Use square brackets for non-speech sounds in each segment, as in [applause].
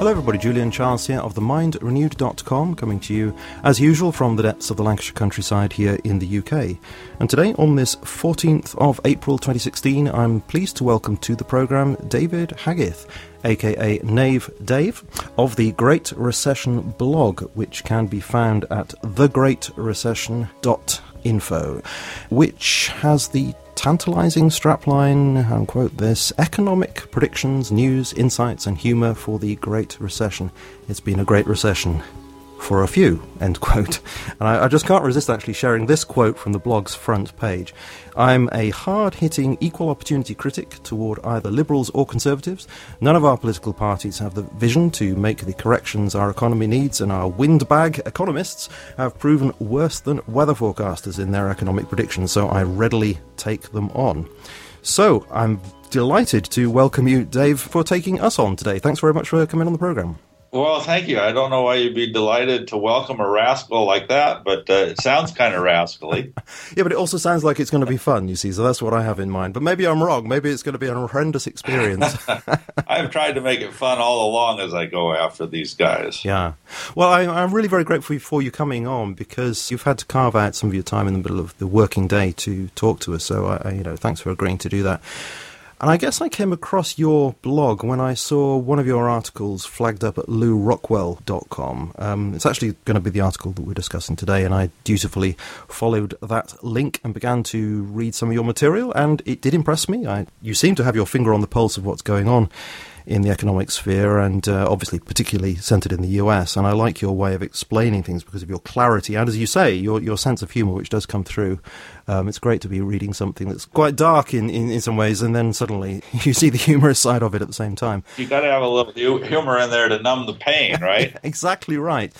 Hello, everybody. Julian Charles here of themindrenewed.com, coming to you as usual from the depths of the Lancashire countryside here in the UK. And today, on this 14th of April 2016, I'm pleased to welcome to the programme David Haggith, aka Knave Dave, of the Great Recession blog, which can be found at thegreatrecession.info, which has the tantalizing strapline, I'll quote this economic predictions, news, insights, and humour for the Great Recession. It's been a great recession for a few, [laughs] end quote. And I, I, just can't resist actually sharing this quote from the blog's front page. I'm a hard hitting equal opportunity critic toward either liberals or conservatives. None of our political parties have the vision to make the corrections our economy needs, and our windbag economists have proven worse than weather forecasters in their economic predictions, so I readily take them on. So I'm delighted to welcome you, Dave, for taking us on today. Thanks very much for coming on the programme. Well, thank you. I don't know why you'd be delighted to welcome a rascal like that, but uh, it sounds kind of rascally. [laughs] yeah, but it also sounds like it's going to be fun, you see, so that's what I have in mind. But maybe I'm wrong. Maybe it's going to be an horrendous experience. [laughs] I've tried to make it fun all along as I go after these guys. Yeah. Well, I, am really very grateful for you coming on because you've had to carve out some of your time in the middle of the working day to talk to us. So, I, you know, thanks for agreeing to do that. And I guess I came across your blog when I saw one of your articles flagged up at lewrockwell.com. Um, it's actually going to be the article that we're discussing today, and I dutifully followed that link and began to read some of your material, and it did impress me. I, you seem to have your finger on the pulse of what's going on in the economic sphere, and uh, obviously particularly centered in the US. And I like your way of explaining things because of your clarity and, as you say, your your sense of humor, which does come through um, it's great to be reading something that's quite dark in, in, in, some ways, and then suddenly [laughs] you see the humorous side of it at the same time. You got to have a little humor in there to numb the pain, [laughs] right? exactly right.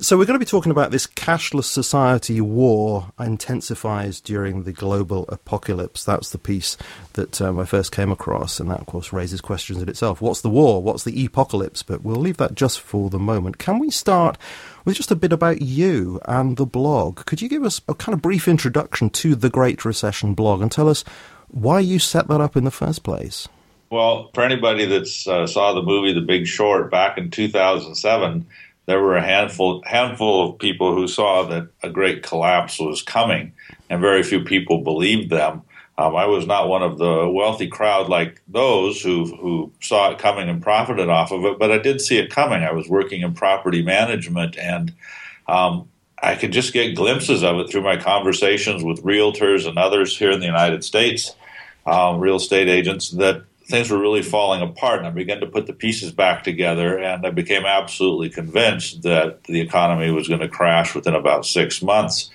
So we're going to be talking about this cashless society war intensifies during the global Epocalypse. That's the piece that um, I first came across, and that of course raises questions in itself. What's the war? What's the Epocalypse? But we'll leave that just for the moment. Can we start? With just a bit about you and the blog. Could you give us a kind of brief introduction to the Great Recession blog and tell us why you set that up in the first place? Well, for anybody that uh, saw the movie The Big Short back in 2007, there were a handful handful of people who saw that a great collapse was coming, and very few people believed them. Um, I was not one of the wealthy crowd like those who who saw it coming and profited off of it, but I did see it coming. I was working in property management, and um, I could just get glimpses of it through my conversations with realtors and others here in the United States, um, real estate agents, that things were really falling apart. And I began to put the pieces back together, and I became absolutely convinced that the economy was going to crash within about six months.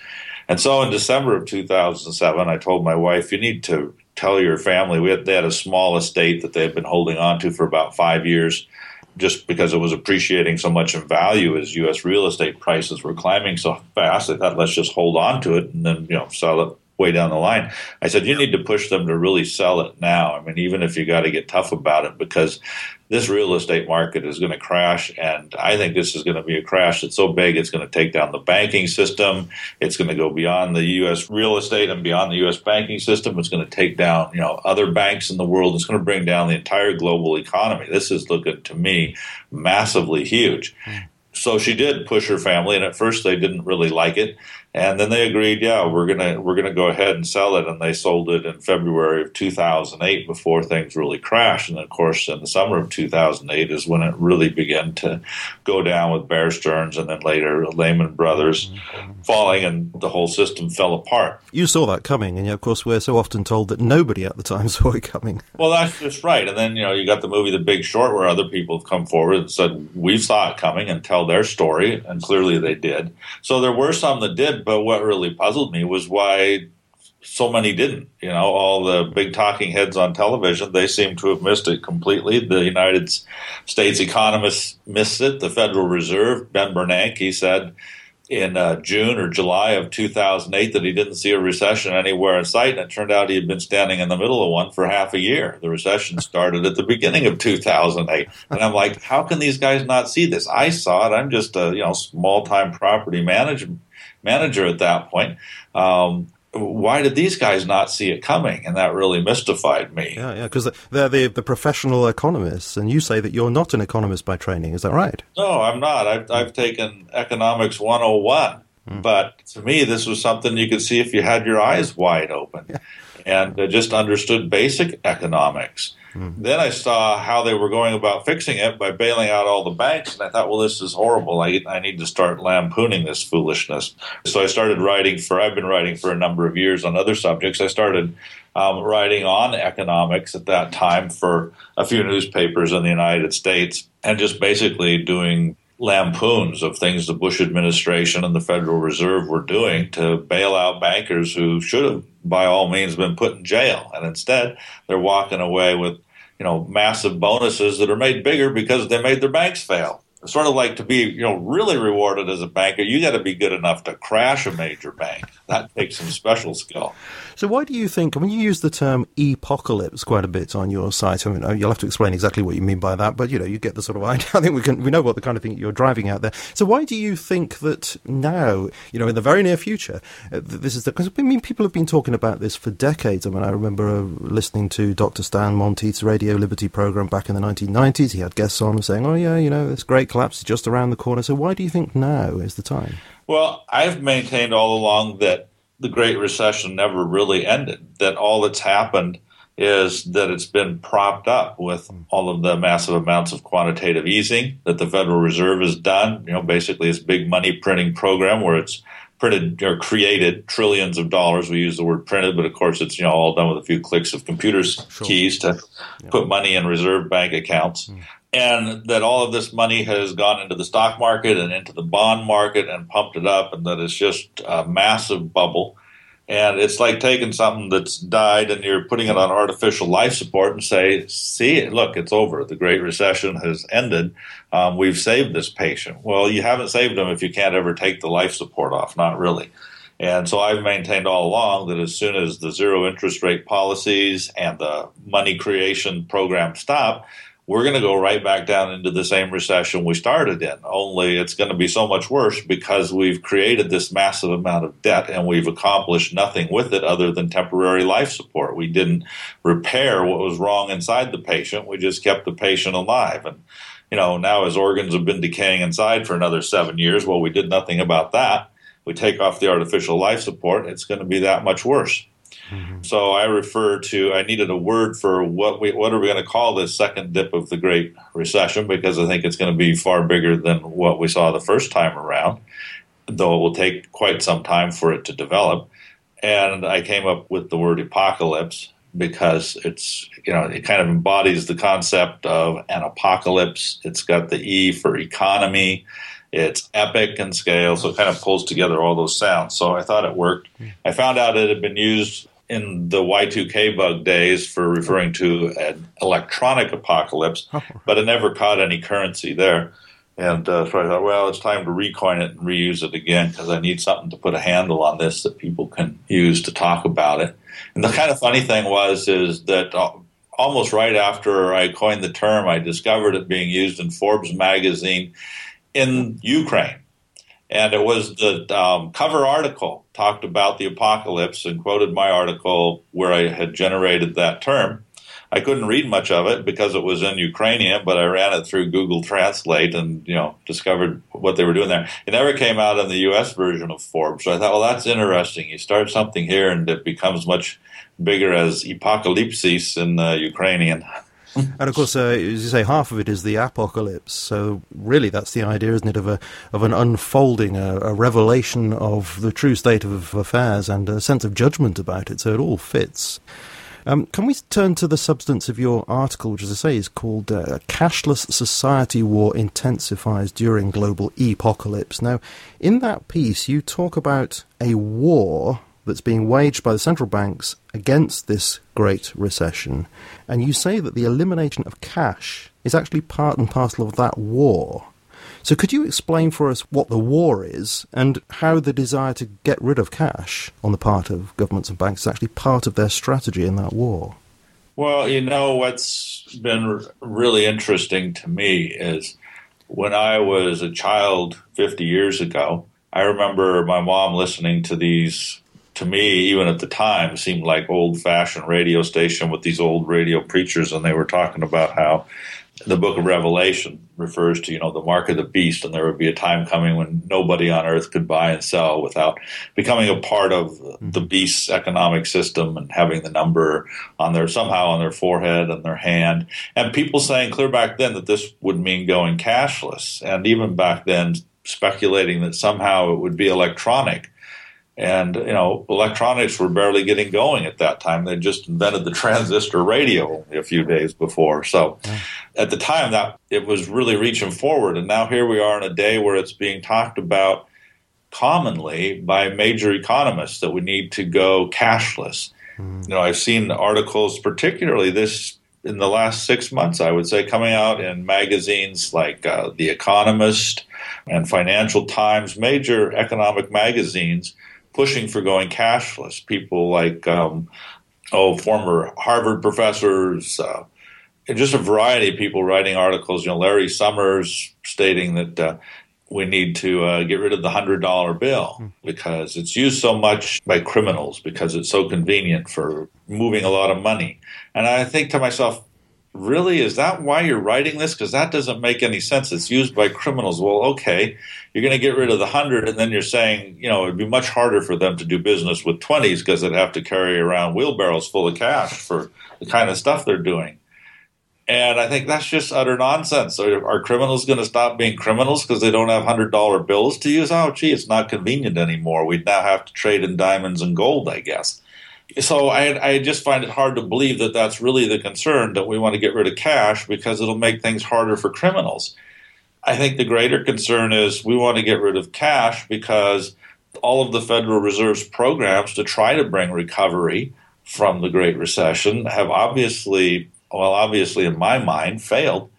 And so in December of 2007, I told my wife, you need to tell your family. We had, they had a small estate that they had been holding on to for about five years just because it was appreciating so much in value as U.S. real estate prices were climbing so fast. I thought, let's just hold on to it and then, you know, sell it way down the line. I said, you need to push them to really sell it now. I mean, even if you got to get tough about it, because this real estate market is going to crash. And I think this is going to be a crash that's so big, it's going to take down the banking system. It's going to go beyond the U.S. real estate and beyond the U.S. banking system. It's going to take down, you know, other banks in the world. It's going to bring down the entire global economy. This is looking to me massively huge. Hmm. So she did push her family, and at first they didn't really like it and then they agreed, yeah, we're gonna we're gonna go ahead and sell it, and they sold it in February of 2008 before things really crashed. And of course, in the summer of 2008 is when it really began to go down with Bear Stearns, and then later Lehman Brothers mm-hmm. falling, and the whole system fell apart. You saw that coming, and of course, we're so often told that nobody at the time [laughs] saw it coming. Well, that's just right. And then you know you got the movie The Big Short, where other people have come forward and said we saw it coming and tell their story, and clearly they did. So there were some that did but what really puzzled me was why so many didn't. You know, all the big talking heads on television, they seem to have missed it completely. The United States economists missed it. The Federal Reserve, Ben Bernanke said in uh, June or July of 2008 that he didn't see a recession anywhere in sight, and it turned out he had been standing in the middle of one for half a year. The recession started at the beginning of 2008, and I'm like, how can these guys not see this? I saw it. I'm just a you know small time property management manager at that point. Um, why did these guys not see it coming? And that really mystified me. Yeah, yeah, because they're the, the professional economists, and you say that you're not an economist by training. Is that right? No, I'm not. I've, I've taken economics 101. Mm. But to me, this was something you could see if you had your eyes wide open yeah. And uh, just understood basic economics. Mm. Then I saw how they were going about fixing it by bailing out all the banks, and I thought, well, this is horrible. I, I need to start lampooning this foolishness. So I started writing for, I've been writing for a number of years on other subjects. I started um, writing on economics at that time for a few newspapers in the United States and just basically doing lampoons of things the Bush administration and the Federal Reserve were doing to bail out bankers who should have, by all means, been put in jail. And instead, they're walking away with, you know, massive bonuses that are made bigger because they made their banks fail. Sort of like to be, you know, really rewarded as a banker, you got to be good enough to crash a major bank. That takes some special skill. So, why do you think, I mean, you use the term Epocalypse quite a bit on your site. I mean, you'll have to explain exactly what you mean by that, but, you know, you get the sort of [laughs] idea. I think we can, we know what the kind of thing you're driving out there. So, why do you think that now, you know, in the very near future, uh, this is the, because I mean, people have been talking about this for decades. I mean, I remember uh, listening to Dr. Stan Monteith's Radio Liberty program back in the 1990s. He had guests on saying, oh, yeah, you know, it's great collapse is just around the corner. So, why do you think now is the time? Well, I've maintained all along that the Great Recession never really ended. That all that's happened is that it's been propped up with all of the massive amounts of quantitative easing that the Federal Reserve has done. You know, basically its big money printing program where it's printed or created trillions of dollars. We use the word printed, but of course it's you know all done with a few clicks of computers sure. keys to yeah. put money in reserve bank accounts. Mm and that all of this money has gone into the stock market and into the bond market and pumped it up, and that it's just a massive bubble. And it's like taking something that's died and you're putting it on artificial life support and say, see, look, it's over. The Great Recession has ended. Um, we've saved this patient. Well, you haven't saved them if you can't ever take the life support off. Not really. And so I've maintained all along that as soon as the zero interest rate policies and the money creation program stop, we're going to go right back down into the same recession we started in. Only it's going to be so much worse because we've created this massive amount of debt and we've accomplished nothing with it other than temporary life support. We didn't repair what was wrong inside the patient. We just kept the patient alive. And, you know, now his organs have been decaying inside for another seven years. Well, we did nothing about that. We take off the artificial life support. It's going to be that much worse. Mm-hmm. So I refer to I needed a word for what we what are we going to call this second dip of the Great Recession because I think it's going to be far bigger than what we saw the first time around, though it will take quite some time for it to develop. And I came up with the word Epocalypse because it's you know it kind of embodies the concept of an apocalypse. It's got the E for economy. It's epic in scale, so it kind of pulls together all those sounds. So I thought it worked. Hmm. I found out it had been used in the Y2K bug days for referring to an electronic apocalypse, oh. but it never caught any currency there. And uh, so I thought, well, it's time to recoin it and reuse it again because I need something to put a handle on this that people can use to talk about it. And the kind of funny thing was is that uh, almost right after I coined the term, I discovered it being used in Forbes magazine in Ukraine. And it was the um, cover article talked about the Epocalypse and quoted my article where I had generated that term. I couldn't read much of it because it was in Ukrainian, but I ran it through Google Translate and you know discovered what they were doing there. It never came out in the U.S. version of Forbes, so I thought, well, that's interesting. You start something here, and it becomes much bigger as apocalypsis in uh, Ukrainian. [laughs] and of course, uh, as you say, half of it is the apocalypse. So really, that's the idea, isn't it, of a of an unfolding, a, a revelation of the true state of affairs and a sense of judgment about it. So it all fits. Um, can we turn to the substance of your article, which, as I say, is called uh, "Cashless Society War Intensifies During Global Epocalypse"? Now, in that piece, you talk about a war that's being waged by the central banks against this great recession. And you say that the elimination of cash is actually part and parcel of that war. So, could you explain for us what the war is and how the desire to get rid of cash on the part of governments and banks is actually part of their strategy in that war? Well, you know, what's been really interesting to me is when I was a child 50 years ago, I remember my mom listening to these to me, even at the time, it seemed like old fashioned radio station with these old radio preachers, and they were talking about how the book of Revelation refers to, you know, the mark of the beast, and there would be a time coming when nobody on earth could buy and sell without becoming a part of the mm-hmm. beast's economic system and having the number on their somehow on their forehead and their hand. And people saying clear back then that this would mean going cashless, and even back then speculating that somehow it would be electronic. And you know, electronics were barely getting going at that time. They just invented the transistor radio a few days before. So, at the time, that it was really reaching forward. And now here we are in a day where it's being talked about commonly by major economists that we need to go cashless. Mm. You know, I've seen articles, particularly this in the last six months, I would say, coming out in magazines like uh, The Economist and Financial Times, major economic magazines pushing for going cashless. People like, um, oh, former Harvard professors, uh, and just a variety of people writing articles. You know, Larry Summers stating that uh, we need to uh, get rid of the hundred dollar bill hmm. because it's used so much by criminals because it's so convenient for moving a lot of money. And I think to myself, really? Is that why you're writing this? Because that doesn't make any sense. It's used by criminals. Well okay you're going to get rid of the 100 and then you're saying you know it'd be much harder for them to do business with 20s because they'd have to carry around wheelbarrows full of cash for the kind of stuff they're doing. And i think that's just utter nonsense. Are, are criminals going to stop being criminals because they don't have $100 bills to use? Oh gee it's not convenient anymore. We'd now have to trade in diamonds and gold i guess so I, I just find it hard to believe that that's really the concern that we want to get rid of cash because it'll make things harder for criminals. I think the greater concern is we want to get rid of cash because all of the Federal Reserve's programs to try to bring recovery from the Great Recession have obviously, well, obviously in my mind, failed.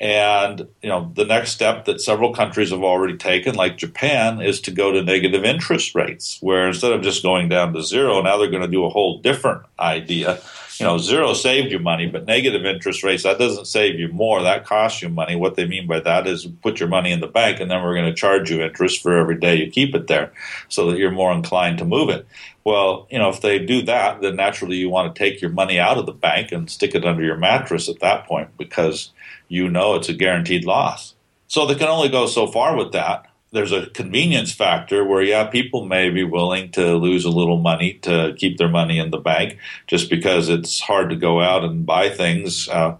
And you know, the next step that several countries have already taken, like Japan, is to go to negative interest rates, where instead of just going down to zero, now they're going to do a whole different idea. You know, zero saved you money, but negative interest rates that doesn't save you more. That costs you money. What they mean by that is put your money in the bank, and then we're going to charge you interest for every day you keep it there, so that you're more inclined to move it. Well, you know, if they do that, then naturally you want to take your money out of the bank and stick it under your mattress at that point because you know it's a guaranteed loss. So they can only go so far with that. There's a convenience factor where, yeah, people may be willing to lose a little money to keep their money in the bank just because it's hard to go out and buy things uh,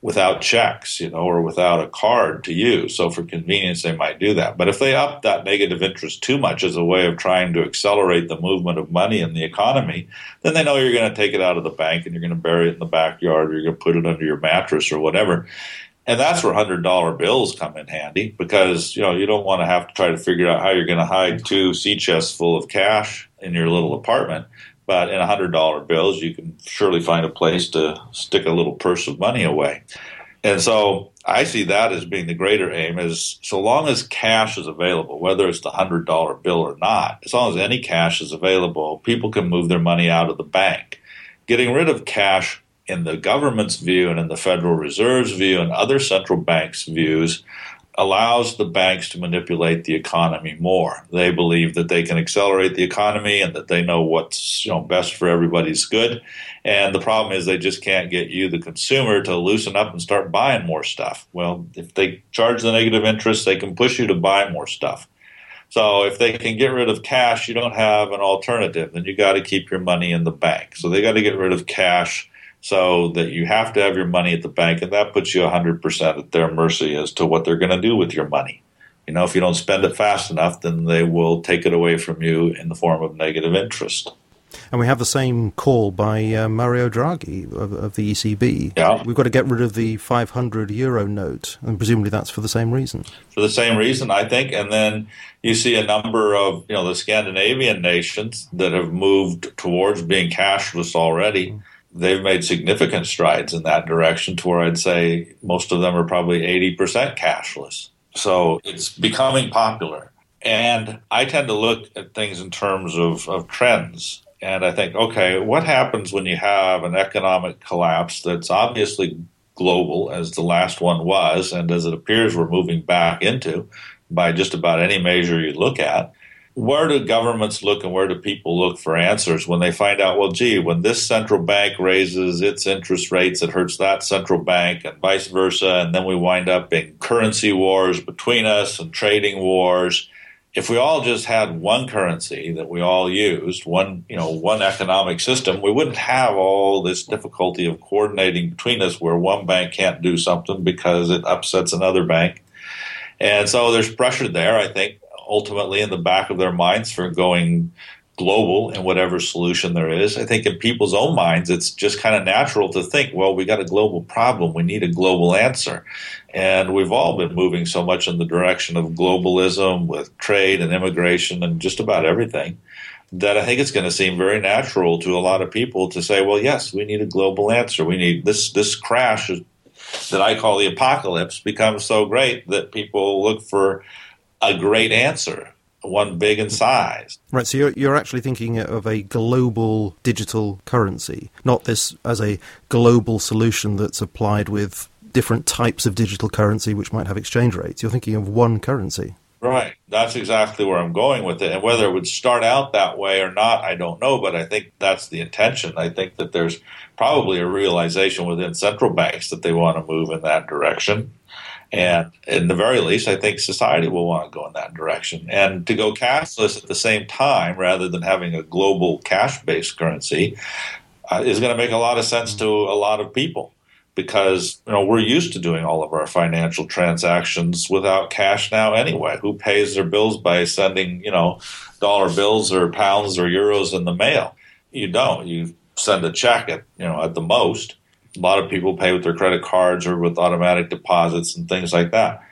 without checks, you know, or without a card to use. So for convenience, they might do that. But if they up that negative interest too much as a way of trying to accelerate the movement of money in the economy, then they know you're going to take it out of the bank and you're going to bury it in the backyard or you're going to put it under your mattress or whatever. And that's where hundred dollar bills come in handy because you know you don't want to have to try to figure out how you're going to hide two sea chests full of cash in your little apartment. But in hundred dollar bills, you can surely find a place to stick a little purse of money away. And so I see that as being the greater aim is so long as cash is available, whether it's the hundred dollar bill or not, as long as any cash is available, people can move their money out of the bank. Getting rid of cash in the government's view and in the Federal Reserve's view and other central banks' views, allows the banks to manipulate the economy more. They believe that they can accelerate the economy and that they know what's you know best for everybody's good. And the problem is they just can't get you, the consumer, to loosen up and start buying more stuff. Well, if they charge the negative interest, they can push you to buy more stuff. So if they can get rid of cash, you don't have an alternative. Then you got to keep your money in the bank. So they got to get rid of cash so that you have to have your money at the bank, and that puts you 100% at their mercy as to what they're going to do with your money. You know, if you don't spend it fast enough, then they will take it away from you in the form of negative interest. And we have the same call by uh, Mario Draghi of, of, the ECB. Yeah. We've got to get rid of the 500 euro note, and presumably that's for the same reason. For the same reason, I think. And then you see a number of, you know, the Scandinavian nations that have moved towards being cashless already. Mm they've made significant strides in that direction to where I'd say most of them are probably 80% cashless. So it's becoming popular. And I tend to look at things in terms of, of trends. And I think, okay, what happens when you have an economic collapse that's obviously global, as the last one was, and as it appears we're moving back into by just about any measure you look at? Where do governments look and where do people look for answers when they find out, well, gee, when this central bank raises its interest rates, it hurts that central bank and vice versa. And then we wind up in currency wars between us and trading wars. If we all just had one currency that we all used, one, you know, one economic system, we wouldn't have all this difficulty of coordinating between us where one bank can't do something because it upsets another bank. And so there's pressure there, I think, ultimately in the back of their minds for going global in whatever solution there is. I think in people's own minds, it's just kind of natural to think, well, we got a global problem. We need a global answer. And we've all been moving so much in the direction of globalism with trade and immigration and just about everything that I think it's going to seem very natural to a lot of people to say, well, yes, we need a global answer. We need this, this crash that I call the Epocalypse becomes so great that people look for a great answer, one big in size. Right, so you're, you're actually thinking of a global digital currency, not this as a global solution that's applied with different types of digital currency which might have exchange rates. You're thinking of one currency. Right. That's exactly where I'm going with it. And whether it would start out that way or not, I don't know, but I think that's the intention. I think that there's probably a realization within central banks that they want to move in that direction. And in the very least, I think society will want to go in that direction. And to go cashless at the same time, rather than having a global cash based currency, uh, is going to make a lot of sense to a lot of people because you know we're used to doing all of our financial transactions without cash now anyway. Who pays their bills by sending you know dollar bills or pounds or euros in the mail? You don't. You send a check at you know at the most a lot of people pay with their credit cards or with automatic deposits and things like that.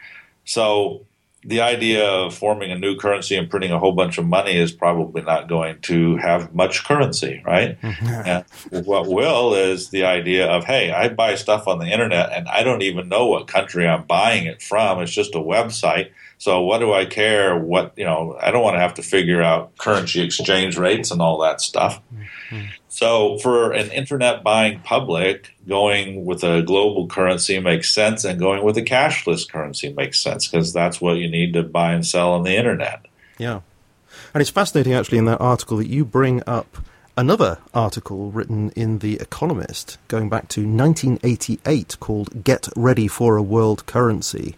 So the idea of forming a new currency and printing a whole bunch of money is probably not going to have much currency, right? Mm-hmm. and what will is the idea of, hey, I buy stuff on the internet and I don't even know what country I'm buying it from. It's just a website. So what do I care? What you know? I don't want to have to figure out currency exchange rates and all that stuff. Mm-hmm. So for an internet buying public, going with a global currency makes sense, and going with a cashless currency makes sense because that's what you need to buy and sell on the internet. Yeah, and it's fascinating actually in that article that you bring up another article written in The Economist going back to 1988 called "Get Ready for a World Currency,"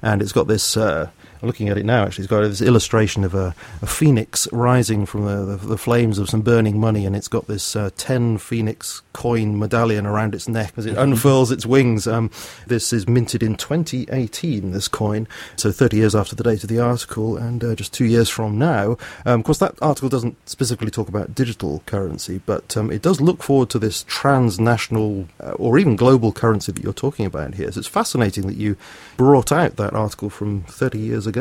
and it's got this. Uh, looking at it now, actually, it's got this illustration of a, a phoenix rising from the, the, the, flames of some burning money, and it's got this uh, 10 phoenix coin medallion around its neck as it [laughs] unfurls its wings. Um, this is minted in 2018, this coin, so 30 years after the date of the article, and uh, just two years from now. Um, of course, that article doesn't specifically talk about digital currency, but um, it does look forward to this transnational uh, or even global currency that you're talking about here. So it's fascinating that you brought out that article from 30 years ago.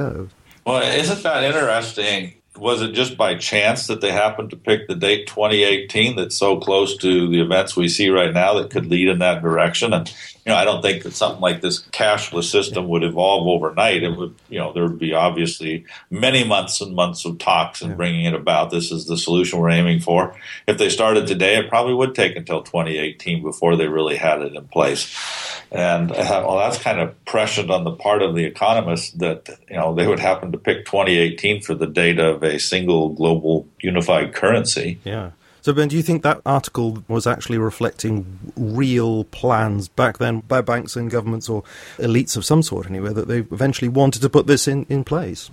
Well, isn't that interesting? Was it just by chance that they happened to pick the date 2018 that's so close to the events we see right now that could lead in that direction? And you know, I don't think that something like this cashless system would evolve overnight. It would, you know, there would be obviously many months and months of talks and bringing it about. This is the solution we're aiming for. If they started today, it probably would take until 2018 before they really had it in place. And uh, well, that's kind of prescient on the part of the economists that you know they would happen to pick 2018 for the date of a single global unified currency. Yeah. So, Ben, do you think that article was actually reflecting real plans back then by banks and governments or elites of some sort, anyway, that they eventually wanted to put this in, in place?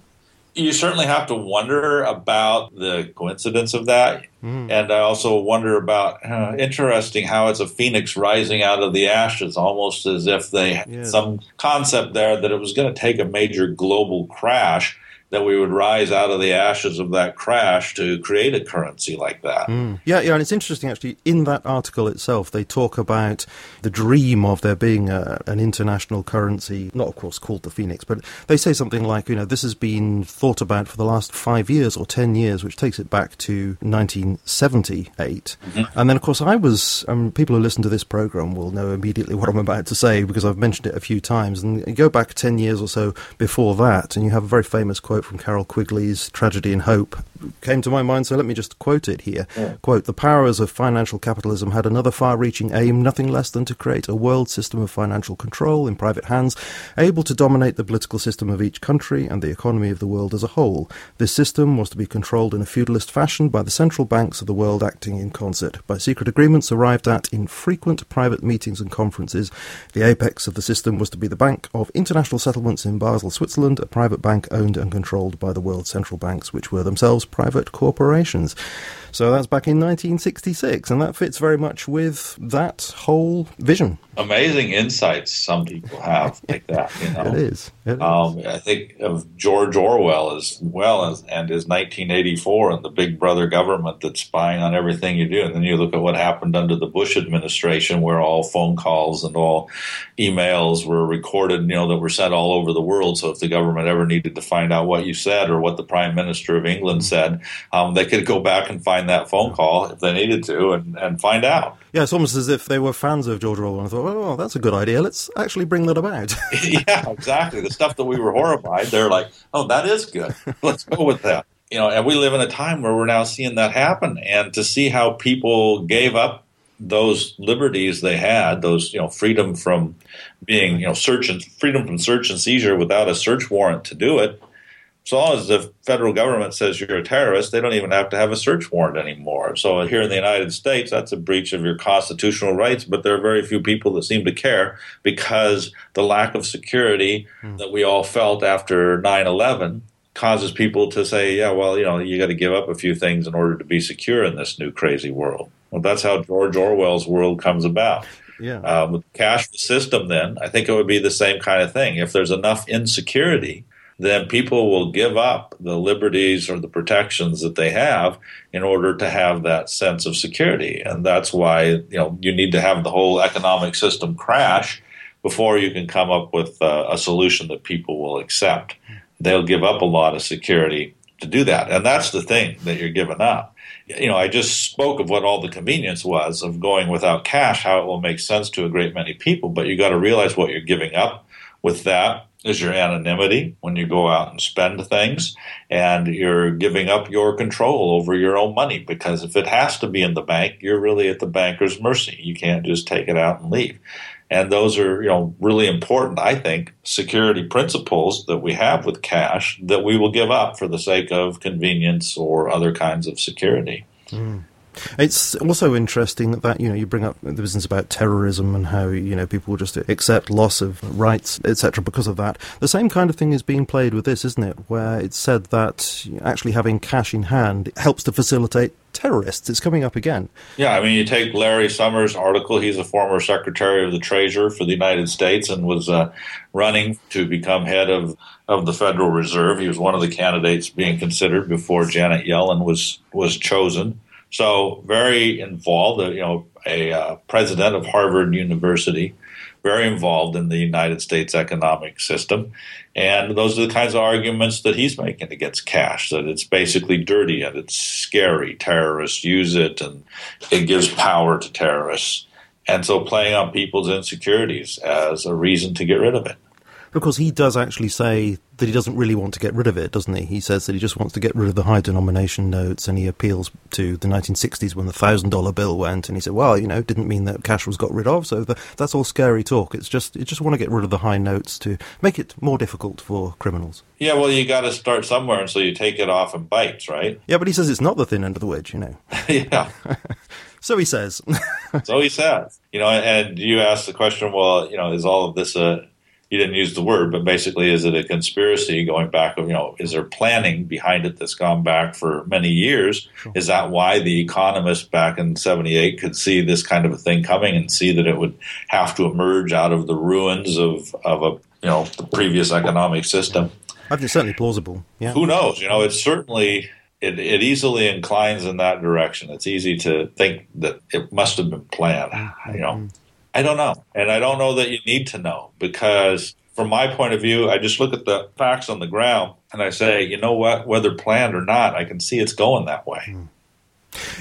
You certainly have to wonder about the coincidence of that. Mm. And I also wonder about uh, interesting how it's a phoenix rising out of the ashes, almost as if they had some concept there that it was going to take a major global crash that we would rise out of the ashes of that crash to create a currency like that. Mm. Yeah, yeah, and it's interesting actually. In that article itself, they talk about the dream of there being a, an international currency, not of course called the Phoenix, but they say something like, you know, this has been thought about for the last five years or ten years, which takes it back to 1978. Mm-hmm. And then, of course, I was. Um, people who listen to this program will know immediately [laughs] what I'm about to say because I've mentioned it a few times. And you go back ten years or so before that, and you have a very famous quote quote from Carroll Quigley's Tragedy and Hope came to my mind, so let me just quote it here. Yeah. Quote, the powers of financial capitalism had another far-reaching aim, nothing less than to create a world system of financial control in private hands, able to dominate the political system of each country and the economy of the world as a whole. This system was to be controlled in a feudalist fashion by the central banks of the world acting in concert, by secret agreements arrived at in frequent private meetings and conferences. The apex of the system was to be the Bank of International Settlements in Basel, Switzerland, a private bank owned and controlled by the world central banks, which were themselves private corporations. So that's back in 1966, and that fits very much with that whole vision. Amazing insights some people have [laughs] like that. You know? it is. It um. I think of George Orwell as well as and his 1984 and the Big Brother government that's spying on everything you do, and then you look at what happened under the Bush administration, where all phone calls and all emails were recorded, you know, that were sent all over the world. So if the government ever needed to find out what you said or what the Prime Minister of England said, um, they could go back and find find that phone call if they needed to and, and find out. Yeah, it's almost as if they were fans of George Orwell and thought, oh, that's a good idea. Let's actually bring that about. [laughs] [laughs] yeah, exactly. The stuff that we were horrified, they're like, oh, that is good. [laughs] Let's go with that. You know, and we live in a time where we're now seeing that happen. And to see how people gave up those liberties they had, those, you know, freedom from being, you know, search and freedom from search and seizure without a search warrant to do it, so as the federal government says you're a terrorist, they don't even have to have a search warrant anymore. So here in the United States, that's a breach of your constitutional rights, but there are very few people that seem to care because the lack of security hmm. that we all felt after 9 11 causes people to say, yeah, well, you know, you got to give up a few things in order to be secure in this new crazy world. Well, that's how George Orwell's world comes about. Yeah. Um, with the cash system, then, I think it would be the same kind of thing. If there's enough insecurity, then people will give up the liberties or the protections that they have in order to have that sense of security. And that's why you know you need to have the whole economic system crash before you can come up with uh, a solution that people will accept. They'll give up a lot of security to do that, and that's the thing that you're giving up. You know, I just spoke of what all the convenience was of going without cash, how it will make sense to a great many people, but you got to realize what you're giving up with that is your anonymity when you go out and spend things, and you're giving up your control over your own money because if it has to be in the bank, you're really at the banker's mercy. You can't just take it out and leave. And those are, you know, really important, I think, security principles that we have with cash that we will give up for the sake of convenience or other kinds of security. Mm. It's also interesting that you know you bring up the business about terrorism and how you know people just accept loss of rights, etc. Because of that, the same kind of thing is being played with this, isn't it? Where it's said that actually having cash in hand helps to facilitate terrorists. It's coming up again. Yeah, I mean, you take Larry Summers' article. He's a former Secretary of the Treasury for the United States and was uh, running to become head of of the Federal Reserve. He was one of the candidates being considered before Janet Yellen was was chosen. So very involved, you know, a uh, president of Harvard University, very involved in the United States economic system. And those are the kinds of arguments that he's making against cash, that it's basically dirty and it's scary. Terrorists use it and it gives power to terrorists. And so playing on people's insecurities as a reason to get rid of it. Because he does actually say that he doesn't really want to get rid of it, doesn't he? He says that he just wants to get rid of the high denomination notes, and he appeals to the 1960s when the thousand dollar bill went, and he said, "Well, you know, didn't mean that cash was got rid of, so the, that's all scary talk. It's just you just want to get rid of the high notes to make it more difficult for criminals." Yeah, well, you got to start somewhere, and so you take it off in bites, right? Yeah, but he says it's not the thin end of the wedge, you know. [laughs] yeah. [laughs] so he says. [laughs] so he says. You know, and you ask the question, well, you know, is all of this a you didn't use the word, but basically, is it a conspiracy going back? You know, is there planning behind it that's gone back for many years? Sure. Is that why the economists back in '78 could see this kind of a thing coming and see that it would have to emerge out of the ruins of of a you know the previous economic system? I think it's certainly plausible. Yeah. Who knows? You know, it's certainly it, it easily inclines in that direction. It's easy to think that it must have been planned. You know. Mm-hmm. I don't know. And I don't know that you need to know because, from my point of view, I just look at the facts on the ground and I say, you know what, whether planned or not, I can see it's going that way. Hmm.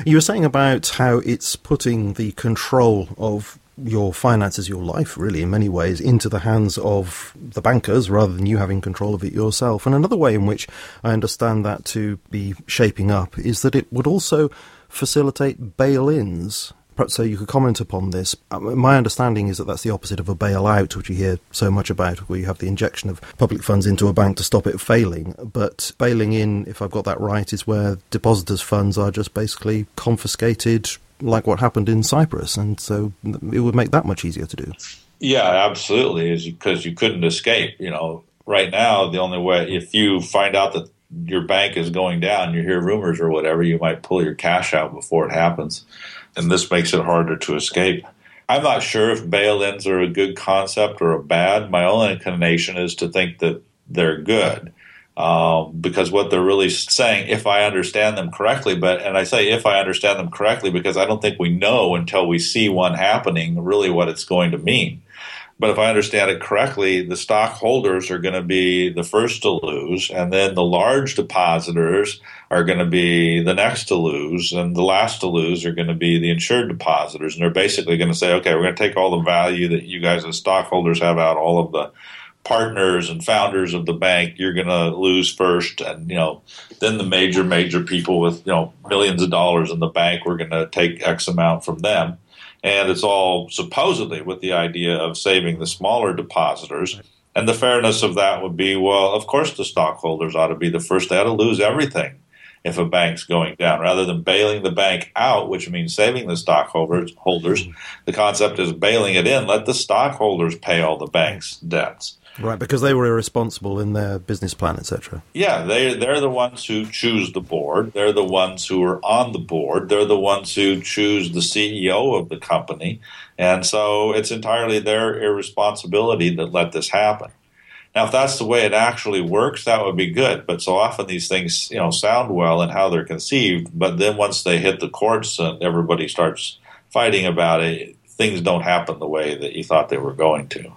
You were saying about how it's putting the control of your finances, your life, really, in many ways, into the hands of the bankers rather than you having control of it yourself. And another way in which I understand that to be shaping up is that it would also facilitate bail ins Perhaps so you could comment upon this. Uh, my understanding is that that's the opposite of a bailout, which you hear so much about, where you have the injection of public funds into a bank to stop it failing. But bailing in, if I've got that right, is where depositors' funds are just basically confiscated, like what happened in Cyprus. And so it would make that much easier to do. Yeah, absolutely, because you couldn't escape. You know, right now the only way if you find out that your bank is going down, you hear rumors or whatever, you might pull your cash out before it happens and this makes it harder to escape. I'm not sure if bail ins are a good concept or a bad. My only inclination is to think that they're good. Um, because what they're really saying, if I understand them correctly, but and I say if I understand them correctly because I don't think we know until we see one happening really what it's going to mean. But if I understand it correctly, the stockholders are going to be the first to lose, and then the large depositors are going to be the next to lose, and the last to lose are going to be the insured depositors. And they're basically going to say, okay, we're going to take all the value that you guys as stockholders have out, all of the partners and founders of the bank, you're going to lose first, and you know, then the major major people with you know millions of dollars in the bank, we're going to take X amount from them and it's all supposedly with the idea of saving the smaller depositors. And the fairness of that would be well, of course, the stockholders ought to be the first. They ought to lose everything if a bank's going down. Rather than bailing the bank out, which means saving the stockholders, holders, the concept is bailing it in. Let the stockholders pay all the bank's debts. Right, because they were irresponsible in their business plan, etc. Yeah, they they're the ones who choose the board. They're the ones who are on the board. They're the ones who choose the CEO of the company, and so it's entirely their irresponsibility that let this happen. Now, if that's the way it actually works, that would be good. But so often these things, you know, sound well and how they're conceived, but then once they hit the courts and everybody starts fighting about it, things don't happen the way that you thought they were going to.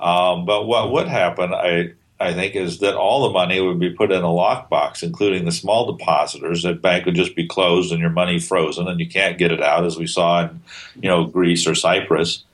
Um, but what would happen, I I think, is that all the money would be put in a lockbox, including the small depositors. That bank would just be closed and your money frozen, and you can't get it out, as we saw in you know Greece or Cyprus,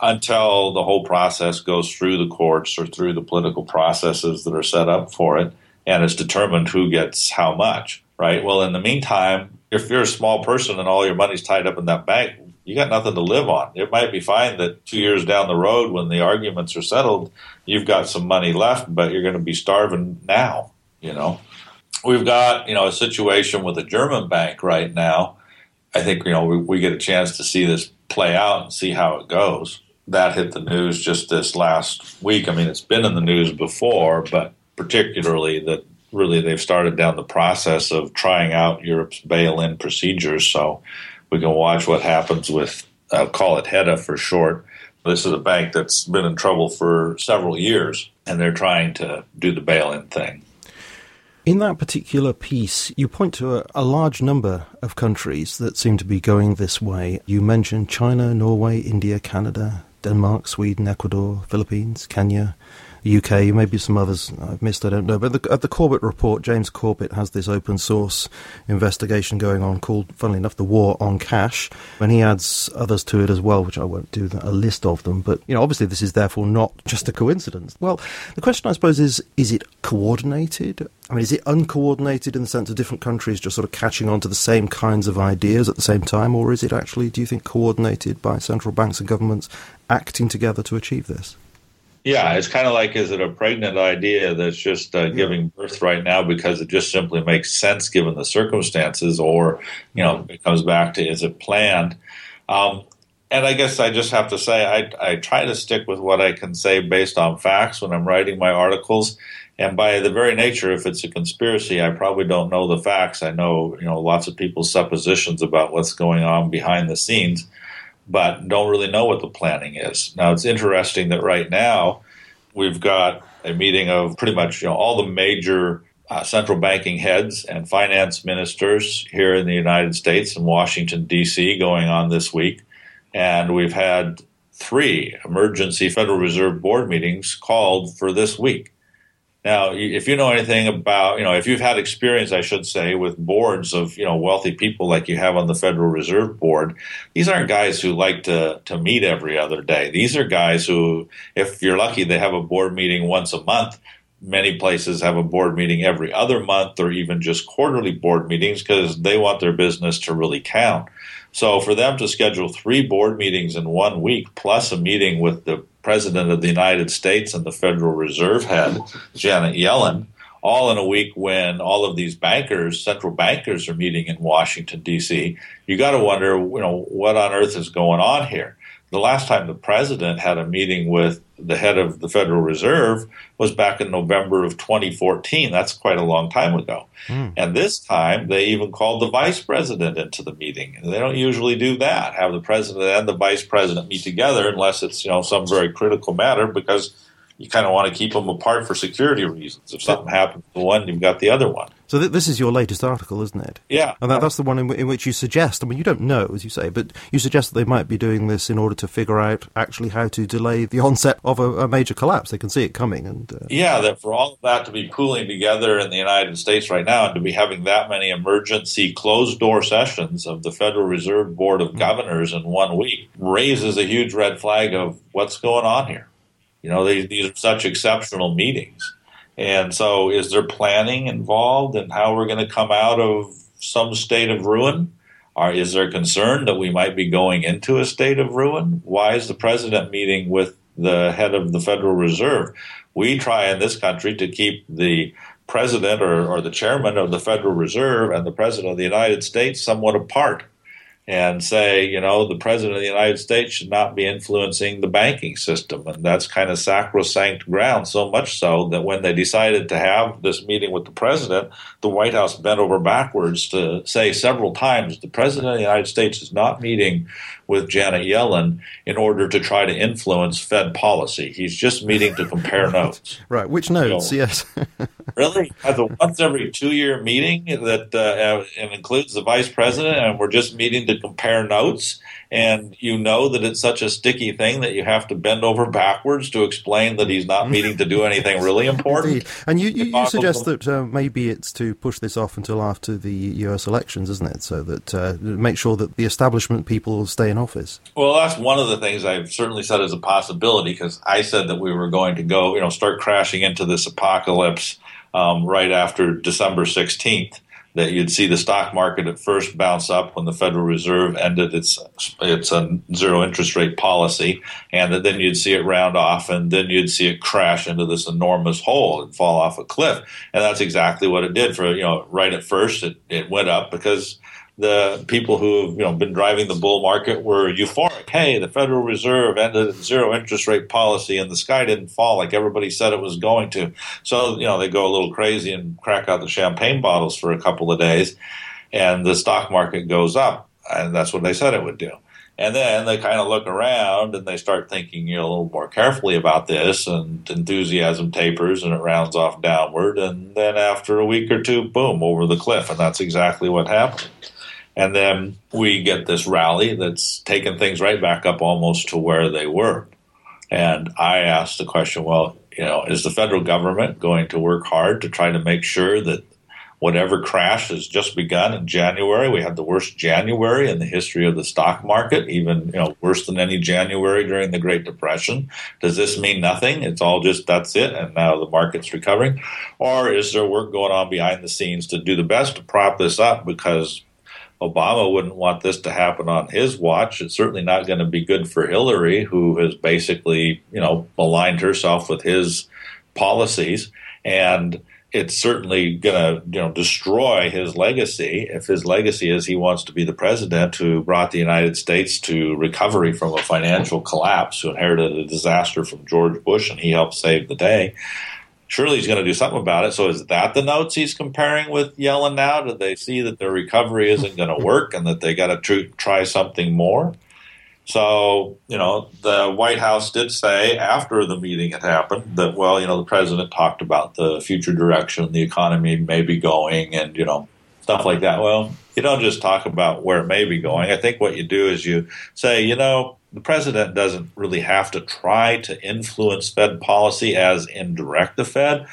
until the whole process goes through the courts or through the political processes that are set up for it, and it's determined who gets how much. Right. Well, in the meantime, if you're a small person and all your money's tied up in that bank, you got nothing to live on. It might be fine that two years down the road, when the arguments are settled, you've got some money left, but you're going to be starving now. You know, we've got you know a situation with a German bank right now. I think you know we, we get a chance to see this play out and see how it goes. That hit the news just this last week. I mean, it's been in the news before, but particularly that really they've started down the process of trying out Europe's bail-in procedures. So we can watch what happens with, I'll call it HETA for short. This is a bank that's been in trouble for several years, and they're trying to do the bail in thing. In that particular piece, you point to a, a, large number of countries that seem to be going this way. You mentioned China, Norway, India, Canada, Denmark, Sweden, Ecuador, Philippines, Kenya, UK, maybe some others I've missed, I don't know. But the, at the Corbett report, James Corbett has this open source investigation going on called, funnily enough, The War on Cash. And he adds others to it as well, which I won't do a list of them. But, you know, obviously this is therefore not just a coincidence. Well, the question I suppose is, is it coordinated? I mean, is it uncoordinated in the sense of different countries just sort of catching on to the same kinds of ideas at the same time? Or is it actually, do you think, coordinated by central banks and governments acting together to achieve this? Yeah, it's kind of like is it a pregnant idea that's just uh, giving birth right now because it just simply makes sense given the circumstances, or you know, it comes back to is it planned? Um, and I guess I just have to say I, I try to stick with what I can say based on facts when I'm writing my articles. And by the very nature, if it's a conspiracy, I probably don't know the facts. I know you know lots of people's suppositions about what's going on behind the scenes but don't really know what the planning is. Now, it's interesting that right now we've got a meeting of pretty much you know, all the major uh, central banking heads and finance ministers here in the United States in Washington, D.C., going on this week. And we've had three emergency Federal Reserve Board meetings called for this week. Now, if you know anything about, you know, if you've had experience, I should say, with boards of, you know, wealthy people like you have on the Federal Reserve Board, these aren't guys who like to, to meet every other day. These are guys who, if you're lucky, they have a board meeting once a month. Many places have a board meeting every other month or even just quarterly board meetings because they want their business to really count. So for them to schedule three board meetings in one week plus a meeting with the President of the United States and the Federal Reserve head, Janet Yellen, all in a week when all of these bankers, central bankers, are meeting in Washington D.C. You got to wonder, you know, what on earth is going on here? The last time the president had a meeting with the head of the Federal Reserve was back in November of 2014. That's quite a long time ago. Mm. And this time they even called the vice president into the meeting. They don't usually do that, have the president and the vice president meet together unless it's, you know, some very critical matter because you kind of want to keep them apart for security reasons. If something happens to one, you've got the other one. So th- this is your latest article, isn't it? Yeah. And that, that's the one in, w- in, which you suggest, I mean, you don't know, as you say, but you suggest that they might be doing this in order to figure out actually how to delay the onset of a, a major collapse. They can see it coming. and uh... Yeah, that for all of that to be pooling together in the United States right now and to be having that many emergency closed door sessions of the Federal Reserve Board of mm-hmm. Governors in one week raises a huge red flag of what's going on here. You know, they, these are such exceptional meetings. And so, is there planning involved in how we're going to come out of some state of ruin? Or is there concern that we might be going into a state of ruin? Why is the president meeting with the head of the Federal Reserve? We try in this country to keep the president or, or the chairman of the Federal Reserve and the president of the United States somewhat apart and say, you know, the president of the United States should not be influencing the banking system. And that's kind of sacrosanct ground, so much so that when they decided to have this meeting with the president, the White House bent over backwards to say several times the president of the United States is not meeting with Janet Yellen in order to try to influence Fed policy. He's just meeting to compare [laughs] notes. Right. Which notes? yes. [laughs] really? Has a once every two year meeting that uh, and includes the vice president, and we're just meeting to compare notes and you know that it's such a sticky thing that you have to bend over backwards to explain that he's not meeting to do anything really [laughs] important. Indeed. And you, you, you suggest that uh, maybe it's to push this off until after the US elections, isn't it? So that uh, make sure that the establishment people stay in office. Well, that's one of the things I've certainly said as a possibility because I said that we were going to go, you know, start crashing into this Epocalypse um, right after December 16th that you'd see the stock market at first bounce up when the Federal Reserve ended its its uh, zero interest rate policy, and that then you'd see it round off, and then you'd see it crash into this enormous hole and fall off a cliff. And that's exactly what it did. For you know, right at first, it, it went up because the people who have you know been driving the bull market were euphoric. Hey, the Federal Reserve ended zero interest rate policy, and the sky didn't fall like everybody said it was going to. So you know they go a little crazy and crack out the champagne bottles for a couple of days, and the stock market goes up, and that's what they said it would do. And then they kind of look around and they start thinking you know, a little more carefully about this, and enthusiasm tapers and it rounds off downward. And then after a week or two, boom, over the cliff. And that's exactly what happened. And then we get this rally that's taken things right back up almost to where they were. And I asked the question, well, you know, is the federal government going to work hard to try to make sure that whatever crash has just begun in January, we had the worst January in the history of the stock market, even you know worse than any January during the Great Depression. Does this mean nothing? It's all just that's it, and now the market's recovering, or is there work going on behind the scenes to do the best to prop this up because Obama wouldn't want this to happen on his watch. It's certainly not going to be good for Hillary, who has basically, you know, aligned herself with his policies. And it's certainly going to, you know, destroy his legacy. If his legacy is he wants to be the president who brought the United States to recovery from a financial collapse, who inherited a disaster from George Bush and he helped save the day surely he's going to do something about it. So is that the notes he's comparing with Yellen now? Did they see that their recovery isn't going [laughs] to work and that they got to tr- try something more? So, you know, the White House did say after the meeting had happened that, well, you know, the president talked about the future direction the economy may be going and, you know, stuff like that. Well, you don't just talk about where it may be going. I think what you do is you say, you know, the president doesn't really have to try to influence Fed policy as indirect the Fed,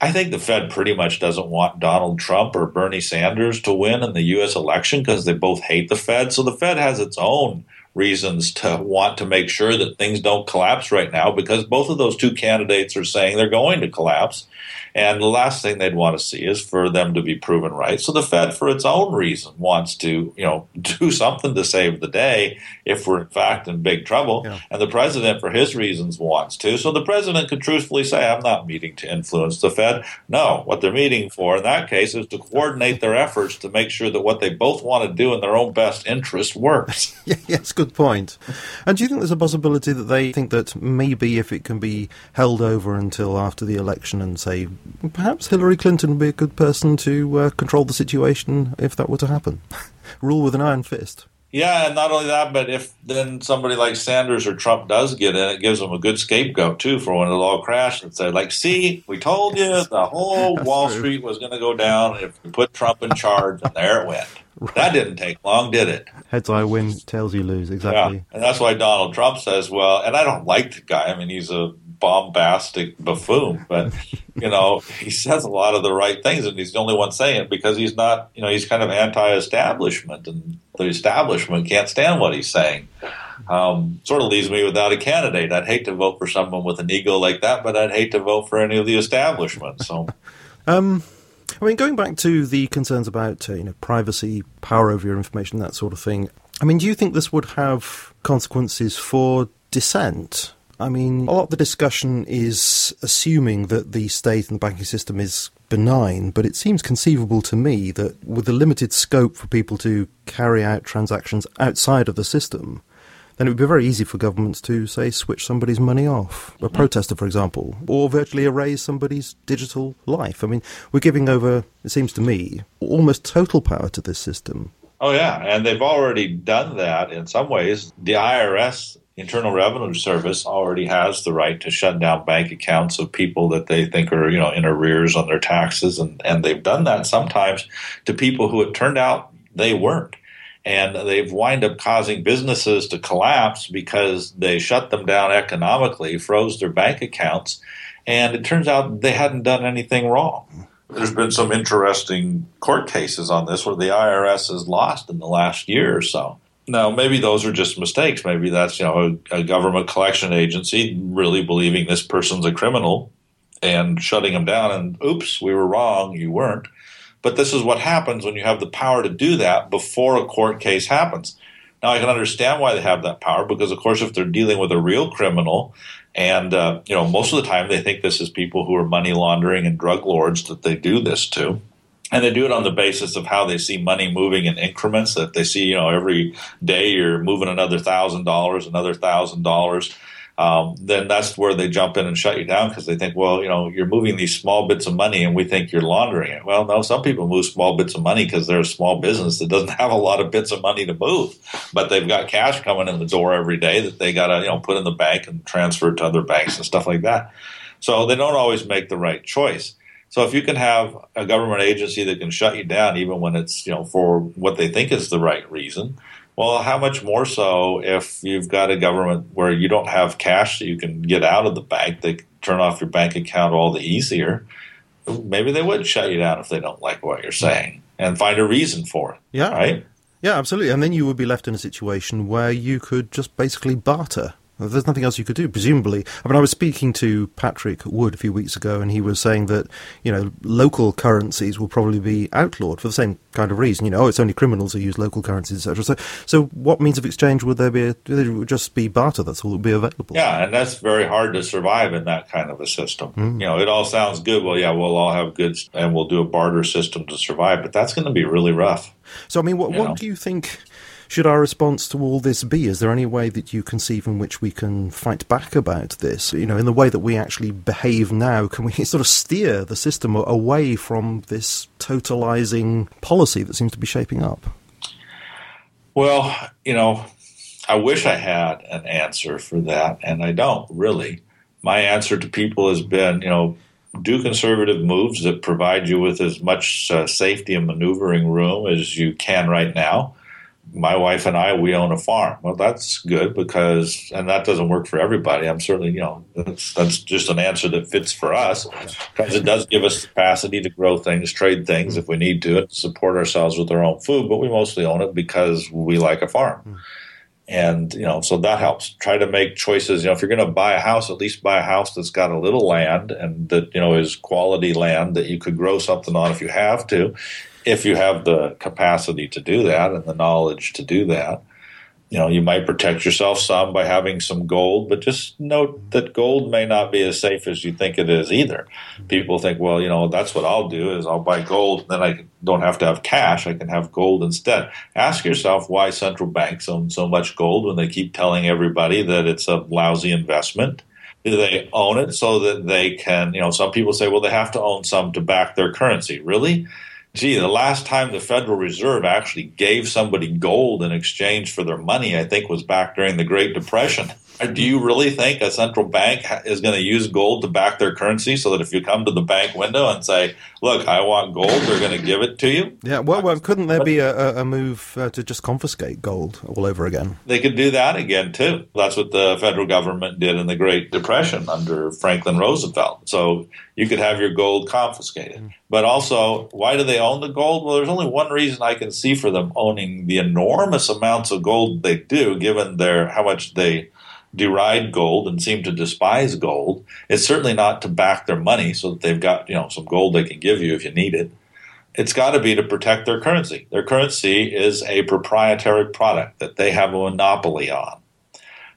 I think the Fed pretty much doesn't want Donald Trump or Bernie Sanders to win in the U.S. election because they both hate the Fed. So the Fed has its own reasons to want to make sure that things don't collapse right now because both of those two candidates are saying they're going to collapse. And the last thing they'd want to see is for them to be proven right. So the Fed, for its own reason, wants to, you know, [laughs] do something to save the day if we're in fact in big trouble. Yeah. And the president, for his reasons, wants to. So the president could truthfully say, I'm not meeting to influence the Fed. No, what they're meeting for in that case is to coordinate their efforts to make sure that what they both want to do in their own best interest works. [laughs] yes, good point. And do you think there's a possibility that they think that maybe if it can be held over until after the election and say perhaps Hillary Clinton would be a good person to uh, control the situation if that were to happen. [laughs] Rule with an iron fist. Yeah, and not only that, but if then somebody like Sanders or Trump does get in, it gives them a good scapegoat too for when it all crashed and say, like, see, we told you the whole [laughs] Wall true. Street was going to go down if we put Trump in charge, and there it went. Right. That didn't take long, did it? Heads I win, tails you lose. Exactly. Yeah. And that's why Donald Trump says, well, and I don't like the guy. I mean, he's a bombastic buffoon, but [laughs] you know he says a lot of the right things, and he's the only one saying it because he's not. You know, he's kind of anti-establishment, and the establishment can't stand what he's saying. Um, sort of leaves me without a candidate. I'd hate to vote for someone with an ego like that, but I'd hate to vote for any of the establishment. So. [laughs] um, I mean, going back to the concerns about uh, you know privacy, power over your information, that sort of thing. I mean, do you think this would have consequences for dissent? I mean, a lot of the discussion is assuming that the state and the banking system is benign, but it seems conceivable to me that with the limited scope for people to carry out transactions outside of the system, then it would be very easy for governments to, say, switch somebody's money off, a mm-hmm. protester, for example, or virtually erase somebody's digital life. I mean, we're giving over, it seems to me, almost total power to this system. Oh, yeah. And they've already done that in some ways. The IRS Internal Revenue Service already has the right to shut down bank accounts of people that they think are, you know, in arrears on their taxes, and, and they've done that sometimes to people who it turned out they weren't. And they've wind up causing businesses to collapse because they shut them down economically, froze their bank accounts, and it turns out they hadn't done anything wrong. There's been some interesting court cases on this where the IRS has lost in the last year or so. Now, maybe those are just mistakes. Maybe that's you know a, a, government collection agency really believing this person's a criminal and shutting them down. And oops, we were wrong. You weren't. But this is what happens when you have the power to do that before a court case happens. Now, I can understand why they have that power because, of course, if they're dealing with a real criminal, and uh, you know, most of the time they think this is people who are money laundering and drug lords that they do this to and they do it on the basis of how they see money moving in increments. That they see, you know, every day you're moving another thousand dollars, another thousand dollars. Um, then that's where they jump in and shut you down because they think, well, you know, you're moving these small bits of money and we think you're laundering it. Well, no, some people move small bits of money because they're a small business that doesn't [laughs] have a lot of bits of money to move, but they've got cash coming in the door every day that they got to, you know, put in the bank and transfer to other banks and stuff like that. So they don't always make the right choice. So if you can have a government agency that can shut you down even when it's you know for what they think is the right reason, well, how much more so if you've got a government where you don't have cash that you can get out of the bank, they turn off your bank account all the easier. Maybe they would shut you down if they don't like what you're saying and find a reason for it. Yeah. Right? Yeah, absolutely. And then you would be left in a situation where you could just basically barter there's nothing else you could do, presumably. I mean, I was speaking to Patrick Wood a few weeks ago, and he was saying that you know local currencies will probably be outlawed for the same kind of reason. You know, oh, it's only criminals who use local currencies, etc. So, so what means of exchange would there be? There would just be barter. That's all that would be available. Yeah, and that's very hard to survive in that kind of a system. Mm. You know, it all sounds good. Well, yeah, we'll all have goods, and we'll do a barter system to survive, but that's going to be really rough. So, I mean, what, what do you think? Should our response to all this be? Is there any way that you conceive in which we can fight back about this? You know, in the way that we actually behave now, can we [laughs] sort of steer the system away from this totalizing policy that seems to be shaping up? Well, you know, I wish I had an answer for that, and I don't really. My answer to people has been, you know, do conservative moves that provide you with as much uh, safety and maneuvering room as you can right now my wife and I, we own a farm. Well, that's good because, and that doesn't work for everybody. I'm certainly, you know, that's, that's just an answer that fits for us because it does give us capacity to grow things, trade things if we need to, and support ourselves with our own food. But we mostly own it because we like a farm. Hmm. And, you know, so that helps. Try to make choices. You know, if you're going to buy a house, at least buy a house that's got a little land and that, you know, is quality land that you could grow something on if you have to if you have the capacity to do that and the knowledge to do that. You know, you might protect yourself some by having some gold, but just note that gold may not be as safe as you think it is either. People think, well, you know, that's what I'll do is I'll buy gold, and then I don't have to have cash. I can have gold instead. Ask yourself why central banks own so much gold when they keep telling everybody that it's a lousy investment. Do they own it so that they can, you know, some people say, well, they have to own some to back their currency. Really? Gee, the last time the Federal Reserve actually gave somebody gold in exchange for their money, I think, was back during the Great Depression. Do you really think a central bank is going to use gold to back their currency so that if you come to the bank window and say, look, I want gold, they're going to give it to you? Yeah, well, well couldn't there be a, a move uh, to just confiscate gold all over again? They could do that again, too. That's what the federal government did in the Great Depression under Franklin Roosevelt. So you could have your gold confiscated. Mm. But also, why do they own the gold? Well, there's only one reason I can see for them owning the enormous amounts of gold they do, given their how much they deride gold and seem to despise gold. It's certainly not to back their money so that they've got, you know, some gold they can give you if you need it. It's got to be to protect their currency. Their currency is a proprietary product that they have a monopoly on.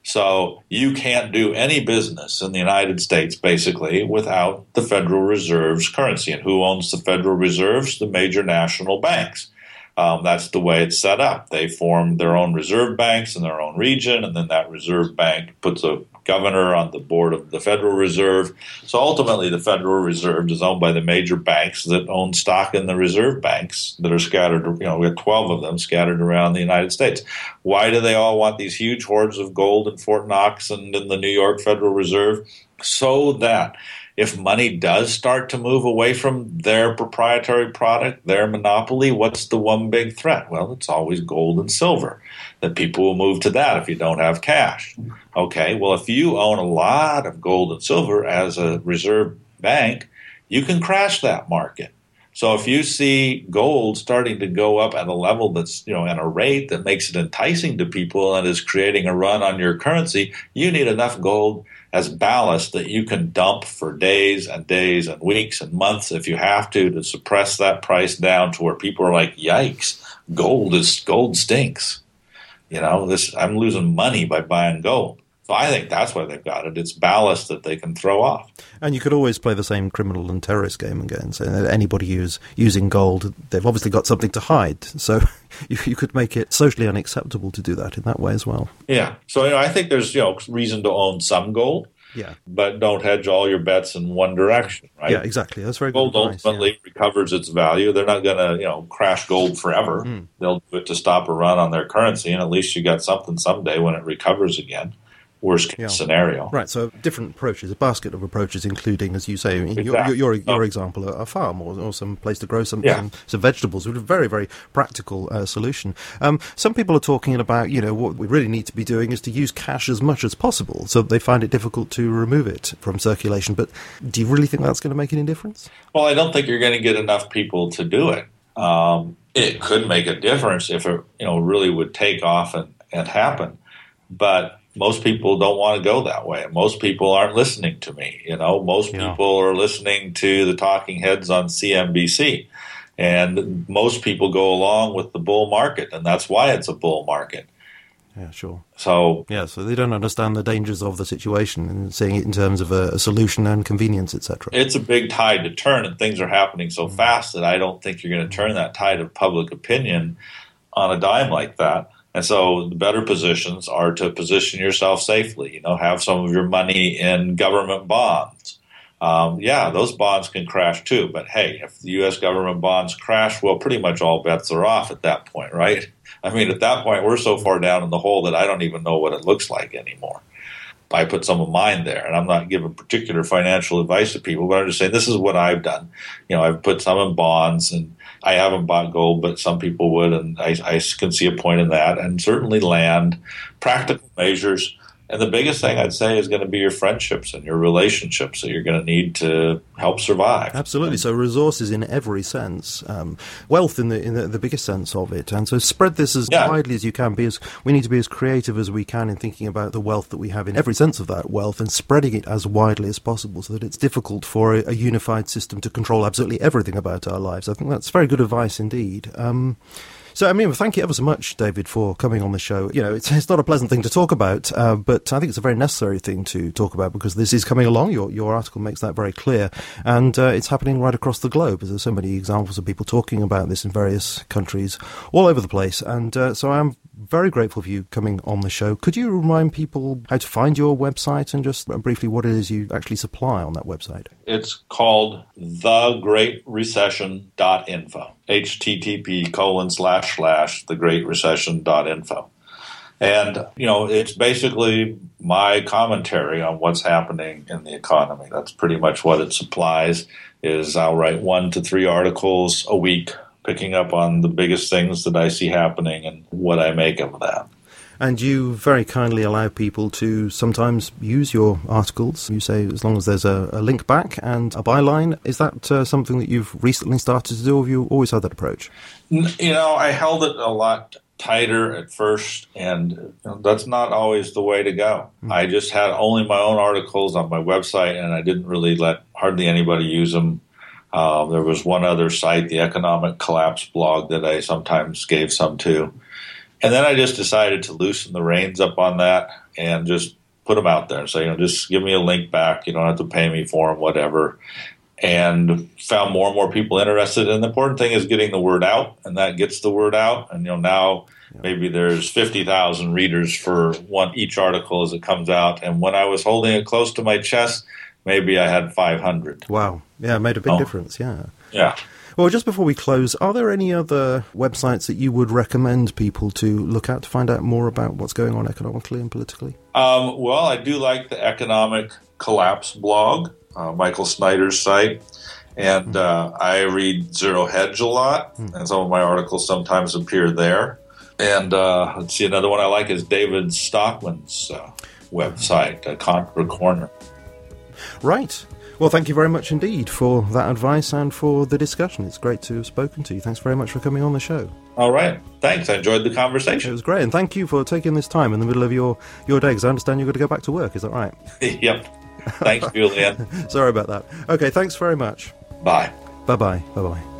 So you can't do any business in the United States basically without the Federal Reserve's currency. And who owns the Federal Reserves? The major national banks. Um, that's the way it's set up. They form their own reserve banks in their own region, and then that reserve bank puts a governor on the board of the Federal Reserve. So ultimately, the Federal Reserve is owned by the major banks that own stock in the reserve banks that are scattered. You know, we have 12 of them scattered around the United States. Why do they all want these huge hoards of gold in Fort Knox and in the New York Federal Reserve? So that if money does start to move away from their proprietary product, their monopoly, what's the one big threat? Well, it's always gold and silver. That people will move to that if you don't have cash. Okay, well, if you own a lot of gold and silver as a reserve bank, you can crash that market. So if you see gold starting to go up at a level that's, you know, at a rate that makes it enticing to people and is creating a run on your currency, you need enough gold as ballast that you can dump for days and days and weeks and months if you have to to suppress that price down to where people are like, "Yikes, gold is gold stinks." You know, this I'm losing money by buying gold. So I think that's why they've got it. It's ballast that they can throw off. And you could always play the same criminal and terrorist game again. So anybody who's using gold, they've obviously got something to hide. So [laughs] you, you could make it socially unacceptable to do that in that way as well. Yeah. So you know, I think there's you know reason to own some gold. Yeah. But don't hedge all your bets in one direction, right? Yeah, exactly. That's very gold good. Gold ultimately yeah. recovers its value. They're not going to, you know, crash gold forever. Mm. They'll do it to stop a run on their currency, and at least you got something someday when it recovers again worst case yeah. scenario. Right. So different approaches, a basket of approaches, including, as you say, exactly. your, your, your, oh. example, a farm or, or some place to grow some, yeah. some, some, vegetables, with a very, very practical uh, solution. Um, some people are talking about, you know, what we really need to be doing is to use cash as much as possible. So they find it difficult to remove it from circulation. But do you really think that's going to make any difference? Well, I don't think you're going to get enough people to do it. Um, it could make a difference if it, you know, really would take off and, and happen. But most people don't want to go that way. Most people aren't listening to me. You know, most yeah. people are listening to the talking heads on CNBC. And most people go along with the bull market, and that's why it's a bull market. Yeah, sure. So yeah, so they don't understand the dangers of the situation and seeing it in terms of a, a solution and convenience, etc. It's a big tide to turn, and things are happening so mm. fast that I don't think you're going to turn that tide of public opinion on a dime like that. And so the better positions are to position yourself safely. You know, have some of your money in government bonds. Um, yeah, those bonds can crash too. But hey, if the U.S. government bonds crash, well, pretty much all bets are off at that point, right? [laughs] I mean, at that point, we're so far down in the hole that I don't even know what it looks like anymore. I put some of mine there, and I'm not giving particular financial advice to people, but I'm just saying this is what I've done. You know, I've put some in bonds, and I haven't bought gold, but some people would, and I, I can see a point in that. And certainly land, practical measures and the biggest thing I'd say is going to be your friendships and your relationships that you're going to need to help survive. Absolutely. So resources in every sense, um, wealth in the in the, the, biggest sense of it, and so spread this as yeah. widely as you can. Be as we need to be as creative as we can in thinking about the wealth that we have in every sense of that wealth, and spreading it as widely as possible, so that it's difficult for a, a unified system to control absolutely everything about our lives. I think that's very good advice indeed. Um, so, I mean, thank you ever so much, David, for coming on the show. You know, it's, it's not a pleasant thing to talk about, uh, but I think it's a very necessary thing to talk about because this is coming along. Your, your article makes that very clear. And uh, it's happening right across the globe. There's so many examples of people talking about this in various countries all over the place. And uh, so I'm very grateful for you coming on the show. Could you remind people how to find your website and just briefly what it is you actually supply on that website? It's called thegreatrecession.info. HTTP colon slash slash thegreatrecession.info. And, you know, it's basically my commentary on what's happening in the economy. That's pretty much what it supplies is I'll write one to three articles a week picking up on the biggest things that I see happening and what I make of that. And you very kindly allow people to sometimes use your articles. You say as long as there's a, a link back and a byline. Is that uh, something that you've recently started to do, or have you always had that approach? You know, I held it a lot tighter at first, and that's not always the way to go. Mm-hmm. I just had only my own articles on my website, and I didn't really let hardly anybody use them uh, there was one other site, the Economic Collapse blog, that I sometimes gave some to. And then I just decided to loosen the reins up on that and just put them out there and say, you know, just give me a link back. You don't have to pay me for them, whatever. And found more and more people interested. And the important thing is getting the word out, and that gets the word out. And you know, now maybe there's fifty thousand readers for one each article as it comes out. And when I was holding it close to my chest, maybe I had 500. Wow. Yeah, it made a big oh. difference. Yeah. Yeah. Well, just before we close, are there any other websites that you would recommend people to look at to find out more about what's going on economically and politically? Um, well, I do like the Economic Collapse blog, uh, Michael Snyder's site. And mm. uh, I read Zero Hedge a lot, mm. and some of my articles sometimes appear there. And uh, let's see, another one I like is David Stockman's uh, website, uh, Contra Corner. Right. Well, thank you very much indeed for that advice and for the discussion. It's great to have spoken to you. Thanks very much for coming on the show. All right. Thanks. I enjoyed the conversation. It was great. And thank you for taking this time in the middle of your, your day, because I understand you've got to go back to work. Is that right? [laughs] yep. Thanks, Julian. [laughs] Sorry about that. Okay. Thanks very much. Bye. Bye bye. Bye bye.